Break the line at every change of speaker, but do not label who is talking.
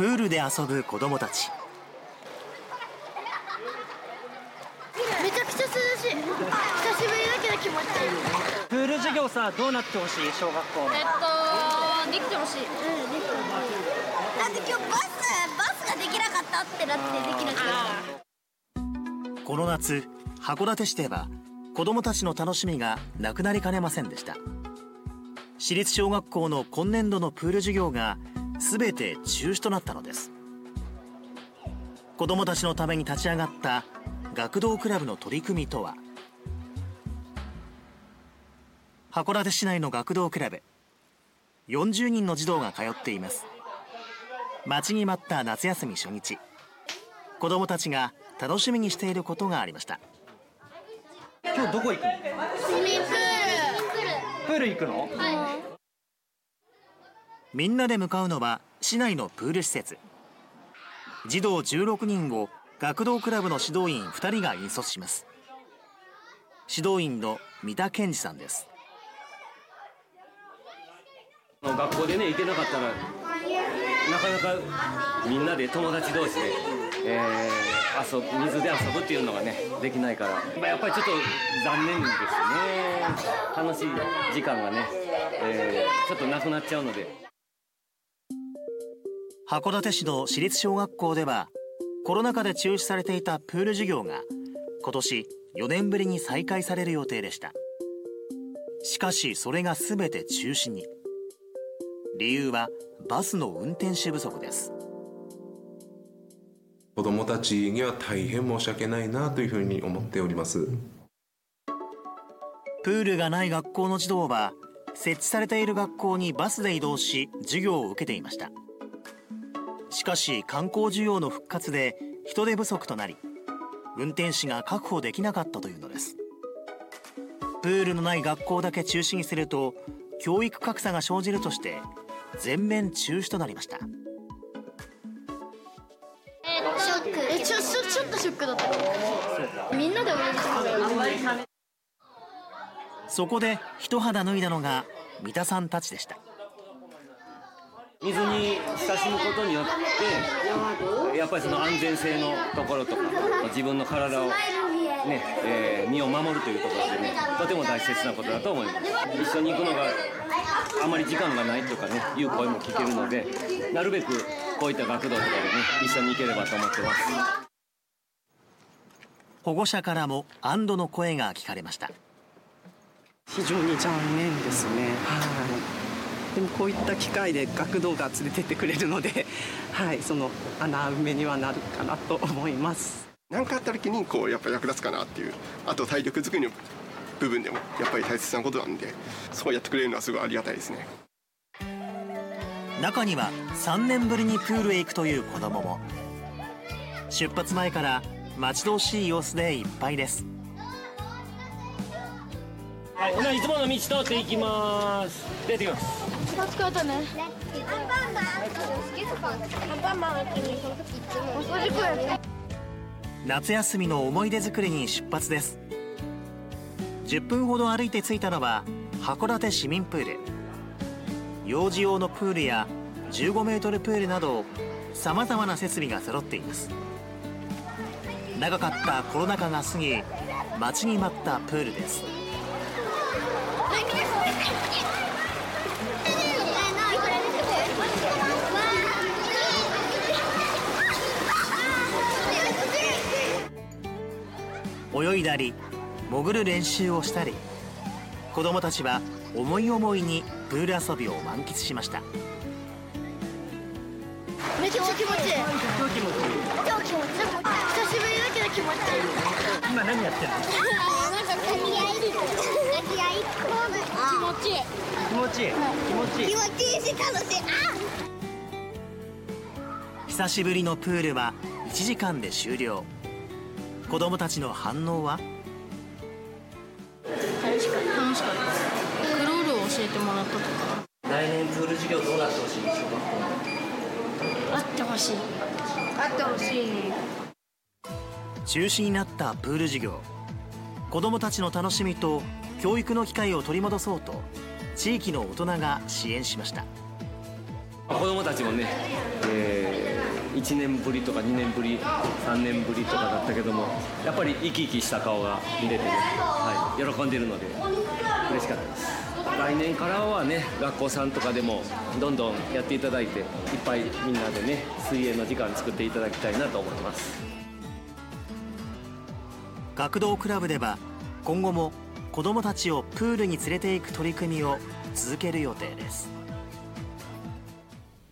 プールで遊ぶ子供たち。
めちゃくちゃ涼しい。久しぶりだけど気持ちいい。
プール授業さどうなってほしい小学校の。
えっとできてほしい。うんできてほしい。だって今日バスバスができなかったってなってできなかった。
この夏函館市では子供たちの楽しみがなくなりかねませんでした。私立小学校の今年度のプール授業が全て中止となったのです。子供たちのために立ち上がった学童クラブの取り組みとは？函館市内の学童クラブ。40人の児童が通っています。待ちに待った夏休み初日。子供たちが楽しみにしていることがありました。
今日どこ行くの？
プ
プール行くの？
はい
みんなで向かうのは市内のプール施設。児童16人を学童クラブの指導員2人が引率します。指導員の三田健二さんです。
学校でね行けなかったらなかなかみんなで友達同士で、えー遊水で遊ぶっていうのがねできないから。まあやっぱりちょっと残念ですね。楽しい時間がね、えーちょっとなくなっちゃうので。
函館市の私立小学校ではコロナ禍で中止されていたプール授業が今年4年ぶりに再開される予定でした。しかしそれが全て中止に。理由はバスの運転手不足です。
子どもたちには大変申し訳ないなというふうに思っております。
プールがない学校の児童は設置されている学校にバスで移動し授業を受けていましたしかし観光需要の復活で人手不足となり運転士が確保できなかったというのです。プールのない学校だけ中止にすると教育格差が生じるとして全面中止となりました。
ショック。えちょちょちょっとショックだった。みんなで同じこと
そこで一肌脱いだのが三田さんたちでした
水に親しむことによってやっぱりその安全性のところとか自分の体を、ねえー身を守るというところでねとても大切なことだと思います一緒に行くのがあまり時間がないとかねいう声も聞けるのでなるべくこういった学童とかでね一緒に行ければと思ってます
保護者からも安堵の声が聞かれました
非常に残念ですね。はい。でもこういった機会で学童が連れてってくれるので、はい、その穴埋めにはなるかなと思います。
何かあった時にこうやっぱ役立つかなっていうあと体力作りの部分でもやっぱり大切なことなんでそうやってくれるのはすごいありがたいですね。
中には3年ぶりにプールへ行くという子供も。出発前から待ち遠しい様子でいっぱいです
はい、ほないつもの道通っていきます。出てきます。
疲れたね。アンパンマンアンパンマンは君その時いつも。
夏休みの思い出作りに出発です。10分ほど歩いて着いたのは函館市民プール。幼児用のプールや15メートルプールなどさまざまな設備が揃っています。長かったコロナ禍が過ぎ待ちに待ったプールです泳いだり潜る練習をしたり子どもたちは思い思いにプール遊びを満喫しました。
めっちゃ気持ちいい超気持ちいい超気持ちいい久しぶりだけど気持ちいい。
今何やってんの？
なんか気持ちいい。
気持ちいい。気持ちいい。
気持ちいいし楽しい。
久しぶりのプールは1時間で終了。子どもたちの反応は？
楽しかった。楽しかった。クロールを教えてもらったとか。
来年プール授業どうなってほしい？小学校
あってほしい。あってほしい
中止になったプール授業。子どもたちの楽しみと教育の機会を取り戻そうと地域の大人が支援しました。
子供たちもね、えー1年ぶりとか2年ぶり3年ぶりとかだったけどもやっぱり生き生きした顔が見れてね、はい、喜んでるので嬉しかったです。来年からはね学校さんとかでもどんどんやっていただいていっぱいみんなでね水泳の時間作っていただきたいなと思います。
学童クラブでは今後も子どもたちをプールに連れていく取り組みを続ける予定です。